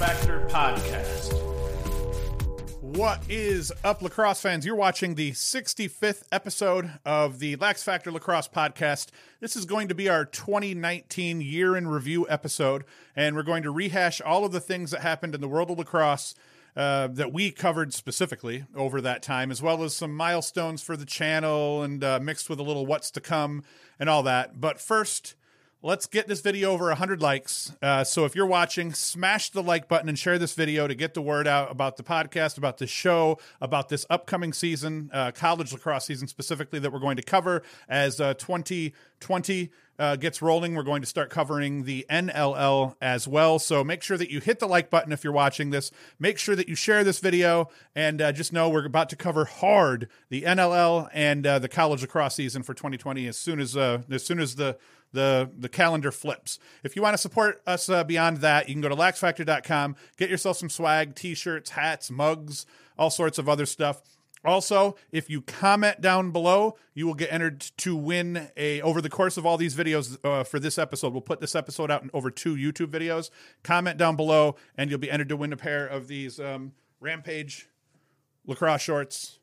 Factor Podcast. What is up, lacrosse fans? You're watching the 65th episode of the Lax Factor Lacrosse Podcast. This is going to be our 2019 year in review episode, and we're going to rehash all of the things that happened in the world of lacrosse uh, that we covered specifically over that time, as well as some milestones for the channel and uh, mixed with a little what's to come and all that. But first, let's get this video over 100 likes. Uh, so if you're watching, smash the like button and share this video to get the word out about the podcast, about the show, about this upcoming season, uh, college lacrosse season specifically, that we're going to cover as uh, 2020 uh, gets rolling. We're going to start covering the NLL as well. So make sure that you hit the like button if you're watching this. Make sure that you share this video and uh, just know we're about to cover hard the NLL and uh, the college lacrosse season for 2020 as soon as uh, as soon as the the the calendar flips. If you want to support us uh, beyond that, you can go to laxfactor.com, get yourself some swag, t-shirts, hats, mugs, all sorts of other stuff. Also, if you comment down below, you will get entered to win a over the course of all these videos uh, for this episode. We'll put this episode out in over two YouTube videos. Comment down below, and you'll be entered to win a pair of these um, Rampage lacrosse shorts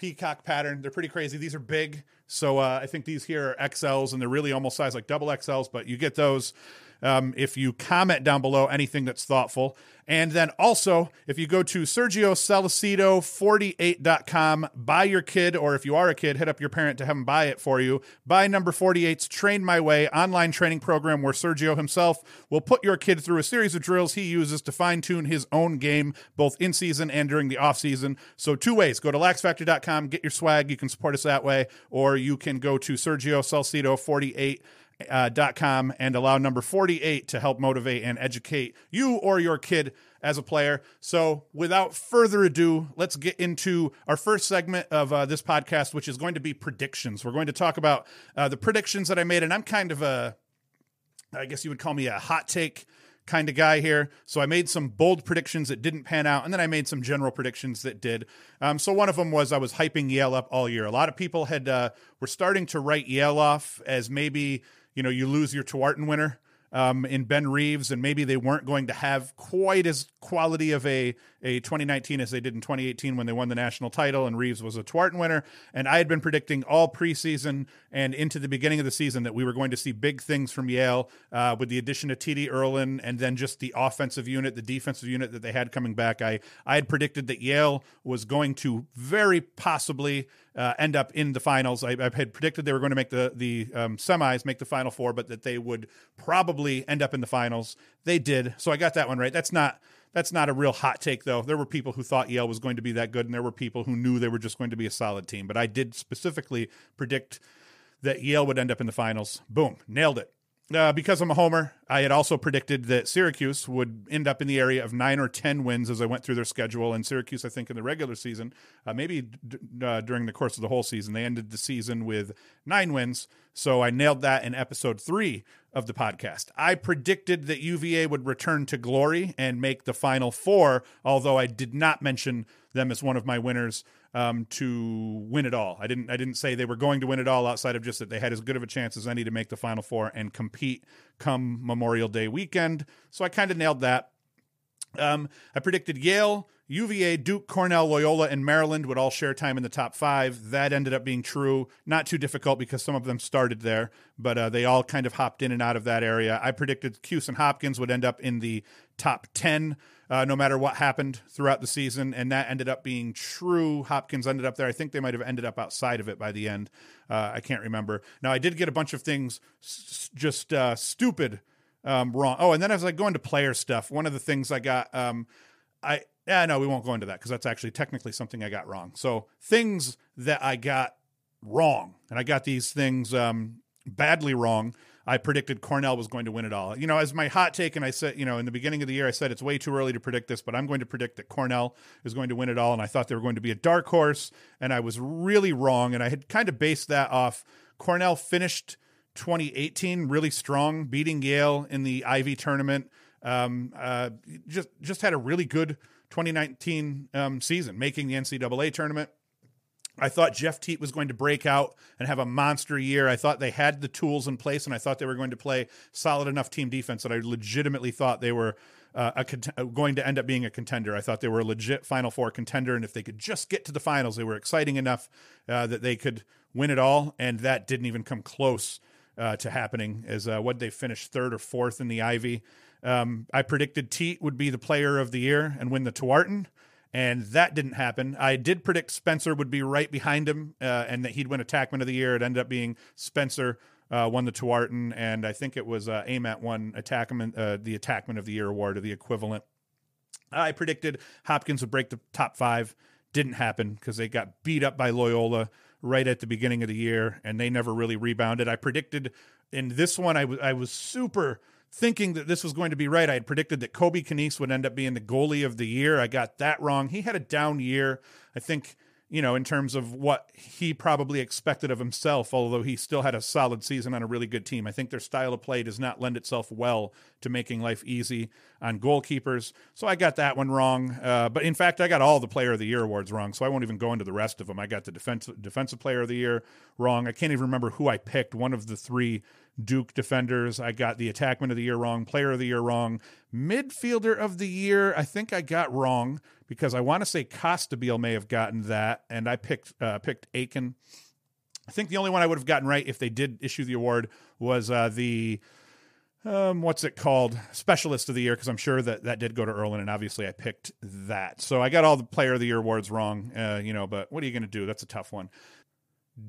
peacock pattern. They're pretty crazy. These are big. So uh, I think these here are XLs and they're really almost size like double XLs, but you get those um, if you comment down below anything that's thoughtful. And then also, if you go to SergioSalcido48.com, buy your kid, or if you are a kid, hit up your parent to have them buy it for you. Buy number 48's Train My Way online training program where Sergio himself will put your kid through a series of drills he uses to fine tune his own game, both in season and during the off season. So, two ways go to laxfactor.com, get your swag. You can support us that way, or you can go to Sergio Salcido 48 uh, com and allow number 48 to help motivate and educate you or your kid as a player. So, without further ado, let's get into our first segment of uh, this podcast, which is going to be predictions. We're going to talk about uh, the predictions that I made, and I'm kind of a, I guess you would call me a hot take kind of guy here. So I made some bold predictions that didn't pan out, and then I made some general predictions that did. Um, so one of them was I was hyping Yale up all year. A lot of people had uh, were starting to write Yale off as maybe you know you lose your Tewaaraton winner um, in Ben Reeves, and maybe they weren't going to have quite as quality of a a 2019 as they did in 2018 when they won the national title, and Reeves was a Tewaaraton winner. And I had been predicting all preseason and into the beginning of the season that we were going to see big things from Yale uh, with the addition of TD Ierlan and then just the offensive unit, the defensive unit that they had coming back. I I had predicted that Yale was going to very possibly uh, end up in the finals. I, I, had predicted they were going to make the the um, semis, make the final four, but that they would probably end up in the finals. They did, so I got that one right. That's not that's not a real hot take though. There were people who thought Yale was going to be that good, and there were people who knew they were just going to be a solid team. But I did specifically predict that Yale would end up in the finals. Boom, nailed it. Uh, because I'm a homer, I had also predicted that Syracuse would end up in the area of nine or 10 wins as I went through their schedule. And Syracuse, I think, in the regular season, uh, maybe d- uh, during the course of the whole season, they ended the season with nine wins. So I nailed that in episode three of the podcast. I predicted that UVA would return to glory and make the final four, although I did not mention them as one of my winners um, to win it all. I didn't I didn't say they were going to win it all outside of just that they had as good of a chance as any to make the final four and compete come Memorial Day weekend. So I kind of nailed that. Um, I predicted Yale, UVA, Duke, Cornell, Loyola, and Maryland would all share time in the top five. That ended up being true. Not too difficult because some of them started there, but uh, they all kind of hopped in and out of that area. I predicted Cuse and Hopkins would end up in the top 10 uh, no matter what happened throughout the season, and that ended up being true. Hopkins ended up there. I think they might have ended up outside of it by the end. Uh, I can't remember. Now, I did get a bunch of things s- just uh, stupid um, wrong. Oh, and then as I go into player stuff, one of the things I got, um, I yeah, no, we won't go into that because that's actually technically something I got wrong. So things that I got wrong, and I got these things um, badly wrong. I predicted Cornell was going to win it all. You know, as my hot take, and I said, you know, in the beginning of the year, I said it's way too early to predict this, but I'm going to predict that Cornell is going to win it all. And I thought they were going to be a dark horse, and I was really wrong. And I had kind of based that off Cornell finished 2018 really strong, beating Yale in the Ivy tournament. Um, uh, just just had a really good 2019 um, season, making the NCAA tournament. I thought Jeff Teat was going to break out and have a monster year. I thought they had the tools in place, and I thought they were going to play solid enough team defense that I legitimately thought they were uh, a cont- uh, going to end up being a contender. I thought they were a legit Final Four contender, and if they could just get to the finals, they were exciting enough uh, that they could win it all. And that didn't even come close uh, to happening. As uh, what they finished third or fourth in the Ivy. Um, I predicted Teat would be the player of the year and win the Tewaaraton and that didn't happen. I did predict Spencer would be right behind him uh, and that he'd win Attackman of the Year. It ended up being Spencer uh, won the Tewaaraton, and I think it was uh, Ament won Attackman, uh, the Attackman of the Year award or the equivalent. I predicted Hopkins would break the top five. Didn't happen because they got beat up by Loyola right at the beginning of the year, and they never really rebounded. I predicted in this one, I, w- I was super thinking that this was going to be right. I had predicted that Kobe Kanice would end up being the goalie of the year. I got that wrong. He had a down year. I think, you know, in terms of what he probably expected of himself, although he still had a solid season on a really good team. I think their style of play does not lend itself well to making life easy on goalkeepers. So I got that one wrong. Uh, but in fact, I got all the Player of the Year awards wrong. So I won't even go into the rest of them. I got the defense, Defensive Player of the Year wrong. I can't even remember who I picked. One of the three Duke defenders. I got the attackman of the year wrong, player of the year wrong, midfielder of the year. I think I got wrong because I want to say Costabile may have gotten that, and I picked uh, picked Aiken. I think the only one I would have gotten right if they did issue the award was uh, the um, what's it called? Specialist of the year, because I'm sure that that did go to Ierlan, and obviously I picked that. So I got all the player of the year awards wrong, uh, you know, but what are you going to do? That's a tough one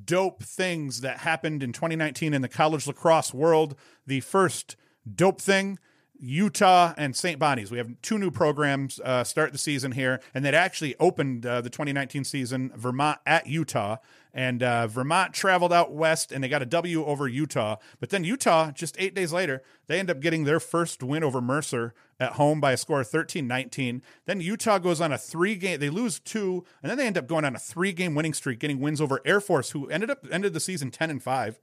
dope things that happened in 2019 in the college lacrosse world. The first dope thing Utah and St. Bonnie's. We have two new programs uh, start the season here, and that actually opened uh, the 2019 season Vermont at Utah. And uh, Vermont traveled out west, and they got a W over Utah. But then Utah, just eight days later, they end up getting their first win over Mercer at home by a score of 13 19. Then Utah goes on a three game, they lose two, and then they end up going on a three game winning streak, getting wins over Air Force, who ended up ended the season 10 and 5.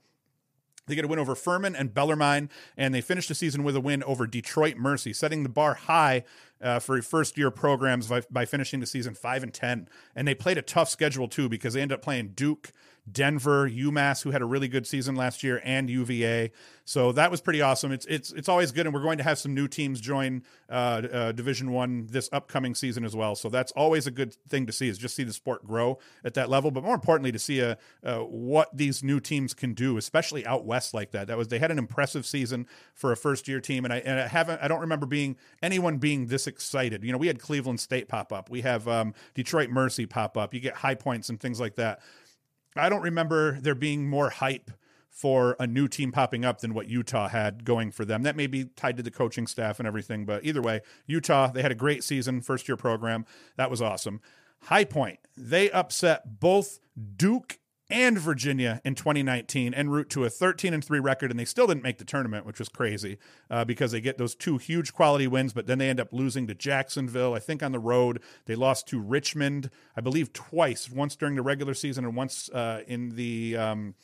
They get a win over Furman and Bellarmine, and they finish the season with a win over Detroit Mercy, setting the bar high uh, for first year programs by, by finishing the season five and ten. And they played a tough schedule too because they ended up playing Duke, Denver, UMass, who had a really good season last year, and UVA. So that was pretty awesome. It's it's it's always good, and we're going to have some new teams join uh, uh, Division One this upcoming season as well. So that's always a good thing to see is just see the sport grow at that level, but more importantly to see uh, what these new teams can do, especially out west like that. That was they had an impressive season for a first year team, and I and I haven't I don't remember being anyone being this excited. You know, we had Cleveland State pop up, we have um, Detroit Mercy pop up. You get high points and things like that. I don't remember there being more hype for a new team popping up than what Utah had going for them. That may be tied to the coaching staff and everything, but either way, Utah, they had a great season, first year program. That was awesome. High Point, they upset both Duke and Virginia in 2019 en route to a 13 and 3 record and they still didn't make the tournament which was crazy uh, because they get those two huge quality wins but then they end up losing to Jacksonville I think on the road they lost to Richmond I believe twice once during the regular season and once uh, in the um,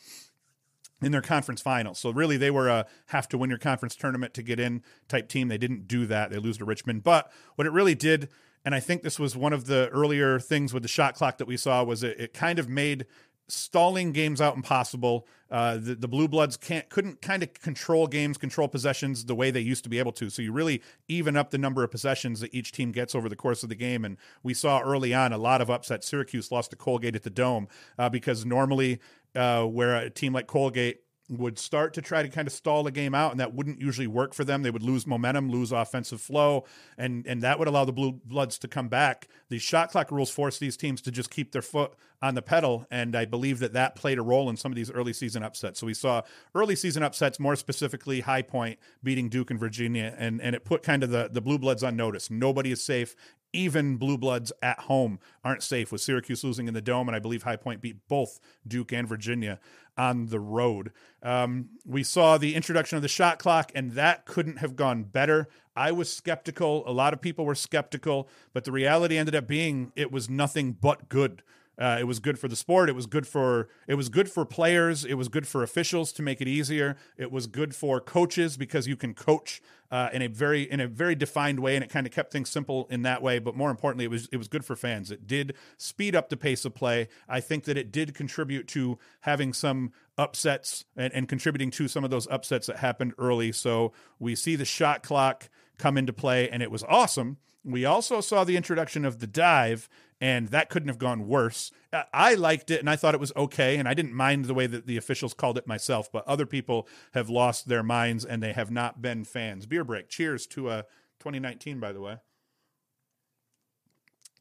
in their conference finals. So really they were a have to win your conference tournament to get in type team. They didn't do that. They lose to Richmond. But what it really did, and I think this was one of the earlier things with the shot clock that we saw, was it, it kind of made stalling games out impossible. Uh, the, the blue bloods can't couldn't kind of control games, control possessions the way they used to be able to. So you really even up the number of possessions that each team gets over the course of the game. And we saw early on a lot of upset. Syracuse lost to Colgate at the Dome uh, because normally uh, where a team like Colgate would start to try to kind of stall the game out, and that wouldn't usually work for them. They would lose momentum, lose offensive flow, and and that would allow the Blue Bloods to come back. The shot clock rules force these teams to just keep their foot on the pedal, and I believe that that played a role in some of these early season upsets. So we saw early season upsets, more specifically High Point beating Duke and Virginia, and and it put kind of the the Blue Bloods on notice. Nobody is safe even blue bloods at home aren't safe with Syracuse losing in the dome, and I believe High Point beat both Duke and Virginia on the road. Um, we saw the introduction of the shot clock, and that couldn't have gone better. I was skeptical. A lot of people were skeptical, but the reality ended up being it was nothing but good. Uh, it was good for the sport. It was good for it was good for players. It was good for officials to make it easier. It was good for coaches because you can coach uh, in a very in a very defined way, and it kind of kept things simple in that way. But more importantly, it was it was good for fans. It did speed up the pace of play. I think that it did contribute to having some upsets and, and contributing to some of those upsets that happened early. So we see the shot clock come into play, and it was awesome. We also saw the introduction of the dive, and that couldn't have gone worse. I liked it and I thought it was okay, and I didn't mind the way that the officials called it myself, but other people have lost their minds and they have not been fans. Beer break. Cheers to uh, 2019, by the way.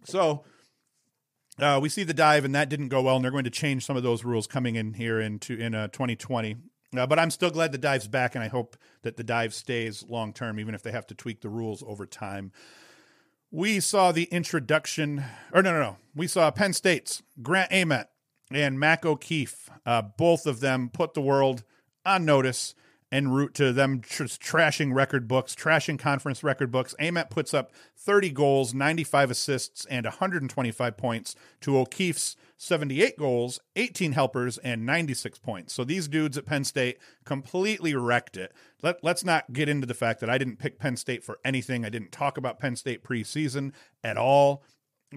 So uh, we see the dive, and that didn't go well, and they're going to change some of those rules coming in here into in uh, 2020. Uh, but I'm still glad the dive's back, and I hope that the dive stays long term, even if they have to tweak the rules over time we saw the introduction, or no, no, no. We saw Penn State's Grant Ament and Mac O'Keefe. Uh, both of them put the world on notice en route to them just trashing record books, trashing conference record books. Ament puts up 30 goals, 95 assists, and 125 points to O'Keefe's 78 goals, 18 helpers, and 96 points. So these dudes at Penn State completely wrecked it. Let, let's not get into the fact that I didn't pick Penn State for anything. I didn't talk about Penn State preseason at all.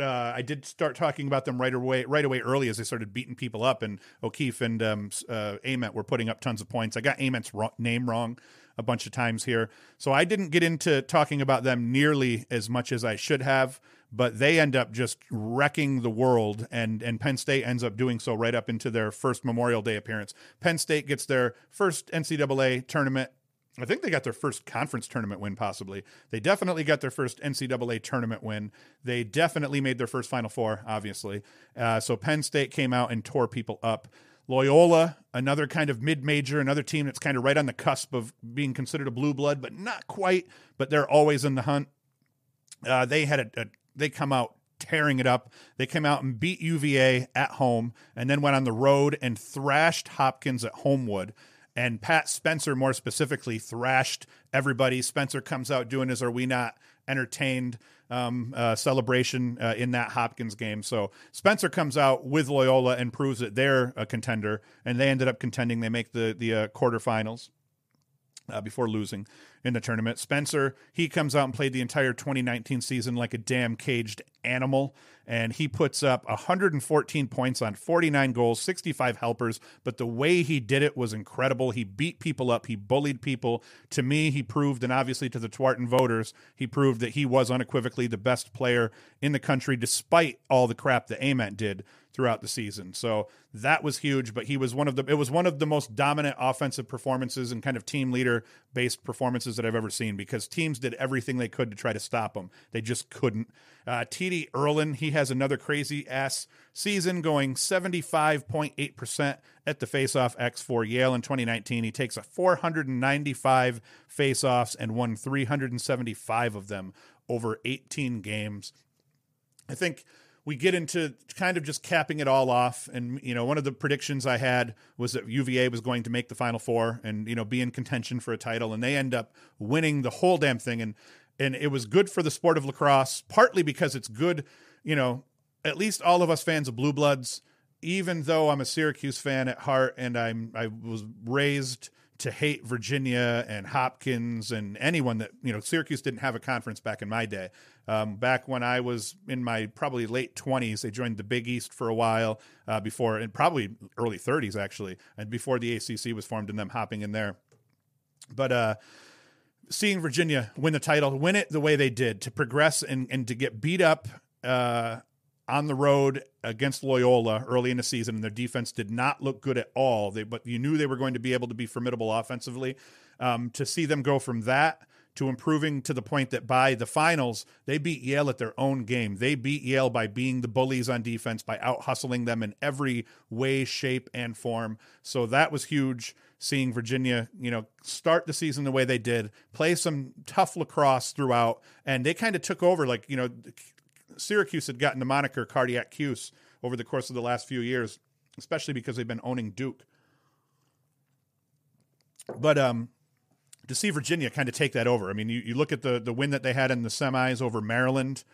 Uh, I did start talking about them right away, right away early as they started beating people up, and O'Keefe and um, uh, Ament were putting up tons of points. I got Ament's name wrong a bunch of times here, so I didn't get into talking about them nearly as much as I should have but they end up just wrecking the world and and Penn State ends up doing so right up into their first Memorial Day appearance. Penn State gets their first NCAA tournament I think they got their first conference tournament win, possibly. They definitely got their first NCAA tournament win. They definitely made their first Final Four, obviously. Uh, so Penn State came out and tore people up. Loyola, another kind of mid major, another team that's kind of right on the cusp of being considered a blue blood, but not quite, but they're always in the hunt. Uh, they had a, a, they come out tearing it up. They came out and beat UVA at home and then went on the road and thrashed Hopkins at Homewood. And Pat Spencer, more specifically, thrashed everybody. Spencer comes out doing his Are We Not Entertained um, uh, celebration uh, in that Hopkins game. So Spencer comes out with Loyola and proves that they're a contender. And they ended up contending. They make the, the uh, quarterfinals uh, before losing in the tournament. Spencer, he comes out and played the entire 2019 season like a damn caged animal, and he puts up 114 points on 49 goals, 65 helpers. But the way he did it was incredible. He beat people up, he bullied people. To me, he proved, and obviously to the Tewaaraton voters, he proved that he was unequivocally the best player in the country, despite all the crap that Ament did throughout the season. So that was huge, but he was one of the it was one of the most dominant offensive performances and kind of team leader based performances that I've ever seen because teams did everything they could to try to stop him. They just couldn't. Uh, TD Ierlan, he has another crazy ass season going 75.8% at the faceoff X for Yale in 2019. He takes a 495 faceoffs and won 375 of them over 18 games. I think we get into kind of just capping it all off. And, you know, one of the predictions I had was that UVA was going to make the Final Four and, you know, be in contention for a title. And they end up winning the whole damn thing. And, and it was good for the sport of lacrosse, partly because it's good, you know, at least all of us fans of Blue Bloods, even though I'm a Syracuse fan at heart and I'm, I was raised to hate Virginia and Hopkins and anyone that you know Syracuse didn't have a conference back in my day. Um, back when I was in my probably late twenties, they joined the Big East for a while uh, before, and probably early thirties actually, and before the ACC was formed, and them hopping in there. But uh, seeing Virginia win the title, win it the way they did, to progress and and to get beat up. Uh, on the road against Loyola early in the season, and their defense did not look good at all. They, but you knew they were going to be able to be formidable offensively. Um, to see them go from that to improving to the point that by the finals, they beat Yale at their own game. They beat Yale by being the bullies on defense, by out hustling them in every way, shape, and form. So that was huge. Seeing Virginia, you know, start the season the way they did, play some tough lacrosse throughout, and they kind of took over. Like, you know, Syracuse had gotten the moniker cardiac Cuse over the course of the last few years, especially because they've been owning Duke. But um, to see Virginia kind of take that over, I mean, you, you look at the the win that they had in the semis over Maryland,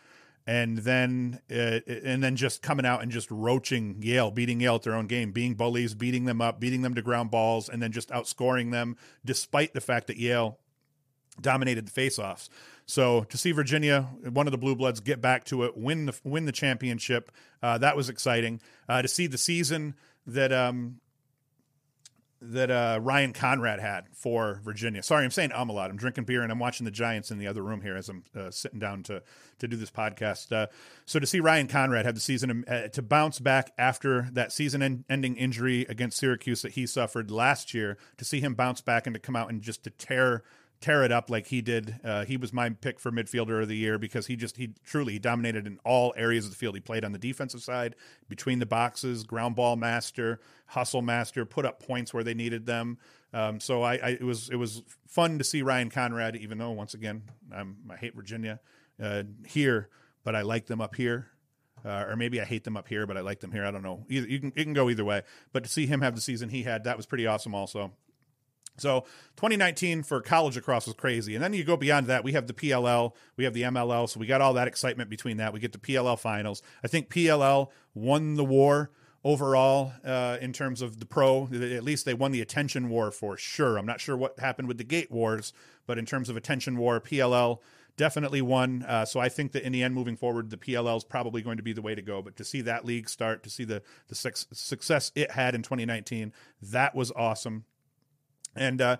and then uh, and then just coming out and just roaching Yale, beating Yale at their own game, being bullies, beating them up, beating them to ground balls, and then just outscoring them, despite the fact that Yale dominated the faceoffs. So to see Virginia, one of the blue bloods, get back to it, win the win the championship, uh, that was exciting. Uh, to see the season that um, that uh, Ryan Conrad had for Virginia. Sorry, I'm saying um a lot. I'm drinking beer and I'm watching the Giants in the other room here as I'm uh, sitting down to to do this podcast. Uh, so to see Ryan Conrad have the season uh, to bounce back after that season-ending injury against Syracuse that he suffered last year, to see him bounce back and to come out and just to tear tear it up like he did. Uh, he was my pick for midfielder of the year because he just he truly dominated in all areas of the field. He played on the defensive side, between the boxes, ground ball master, hustle master, put up points where they needed them. Um, so I, I, it was it was fun to see Ryan Conrad, even though once again I'm, I hate Virginia uh, here, but I like them up here. Uh, or maybe I hate them up here, but I like them here. I don't know. Either, you can it can go either way. But to see him have the season he had, that was pretty awesome. Also, so 2019 for college across was crazy. And then you go beyond that. We have the PLL, we have the MLL. So we got all that excitement between that. We get the PLL finals. I think PLL won the war overall uh, in terms of the pro. At least they won the attention war for sure. I'm not sure what happened with the gate wars, but in terms of attention war, PLL definitely won. Uh, so I think that in the end, moving forward, the PLL is probably going to be the way to go. But to see that league start, to see the the success it had in 2019, that was awesome. And uh,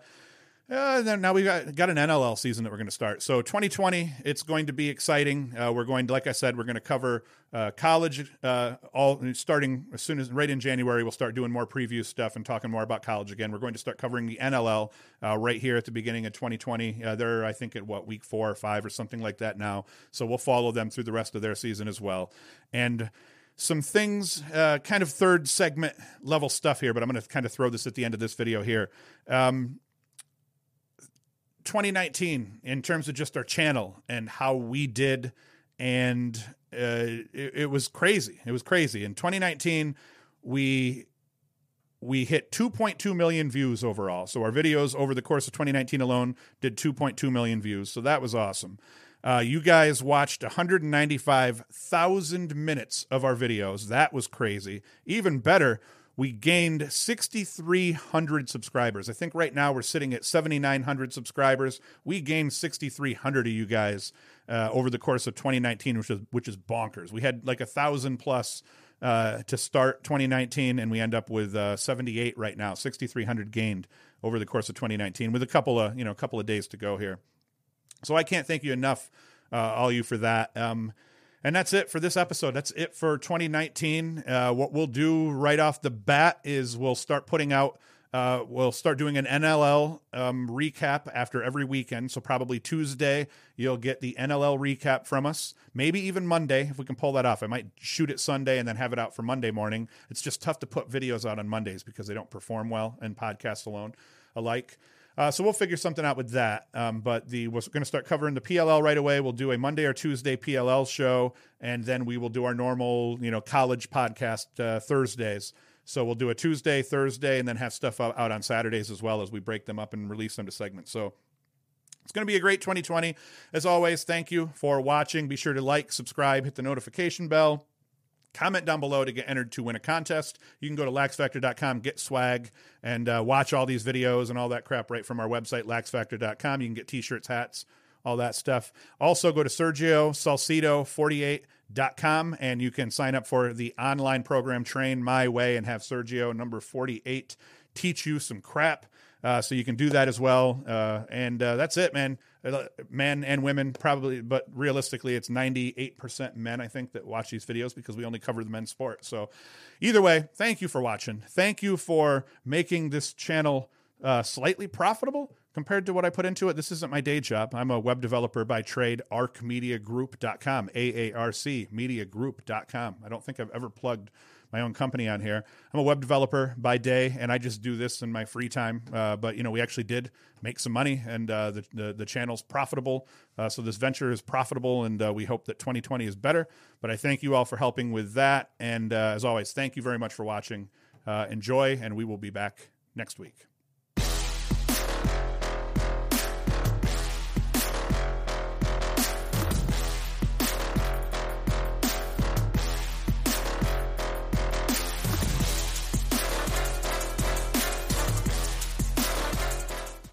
uh, now we've got got an NLL season that we're going to start. So 2020, it's going to be exciting. Uh, we're going to, like I said, we're going to cover uh, college uh, all starting as soon as right in January. We'll start doing more preview stuff and talking more about college again. We're going to start covering the NLL uh, right here at the beginning of 2020. Uh, they're I think at what week four or five or something like that now. So we'll follow them through the rest of their season as well. And some things, uh, kind of third segment level stuff here, but I'm going to kind of throw this at the end of this video here. Um, 2019, in terms of just our channel and how we did, and uh, it, it was crazy. It was crazy. In 2019, we we hit 2.2 million views overall. So our videos over the course of 2019 alone did 2.2 million views. So that was awesome. Uh, you guys watched 195,000 minutes of our videos. That was crazy. Even better, we gained 6,300 subscribers. I think right now we're sitting at 7,900 subscribers. We gained 6,300 of you guys uh, over the course of 2019, which is which is bonkers. We had like a thousand plus uh, to start 2019, and we end up with uh, 78 right now. 6,300 gained over the course of 2019, with a couple of you know a couple of days to go here. So I can't thank you enough, uh, all you, for that. Um, and that's it for this episode. That's it for 2019. Uh, what we'll do right off the bat is we'll start putting out. Uh, we'll start doing an NLL um, recap after every weekend. So probably Tuesday, you'll get the NLL recap from us. Maybe even Monday if we can pull that off. I might shoot it Sunday and then have it out for Monday morning. It's just tough to put videos out on Mondays because they don't perform well in podcast alone alike. Uh, so we'll figure something out with that. Um, but the we're going to start covering the PLL right away. We'll do a Monday or Tuesday PLL show, and then we will do our normal, you know, college podcast uh, Thursdays. So we'll do a Tuesday, Thursday, and then have stuff out on Saturdays as well as we break them up and release them to segments. So it's going to be a great 2020. As always, thank you for watching. Be sure to like, subscribe, hit the notification bell. Comment down below to get entered to win a contest. You can go to laxfactor.com, get swag, and uh, watch all these videos and all that crap right from our website, laxfactor.com. You can get t shirts, hats, all that stuff. Also, go to Sergio Salcido 48.com and you can sign up for the online program Train My Way and have Sergio number 48 teach you some crap. Uh, so you can do that as well. Uh, and uh, that's it, man. Uh, men and women, probably, but realistically, it's 98% men, I think, that watch these videos because we only cover the men's sport. So either way, thank you for watching. Thank you for making this channel uh, slightly profitable compared to what I put into it. This isn't my day job. I'm a web developer by trade, arcmediagroup.com, A A R C, mediagroup.com. I don't think I've ever plugged my own company on here. I'm a web developer by day, and I just do this in my free time. Uh, but you know, we actually did make some money, and uh, the, the, the channel's profitable. Uh, so this venture is profitable, and uh, we hope that 2020 is better. But I thank you all for helping with that, and uh, as always, thank you very much for watching. Uh, enjoy, and we will be back next week.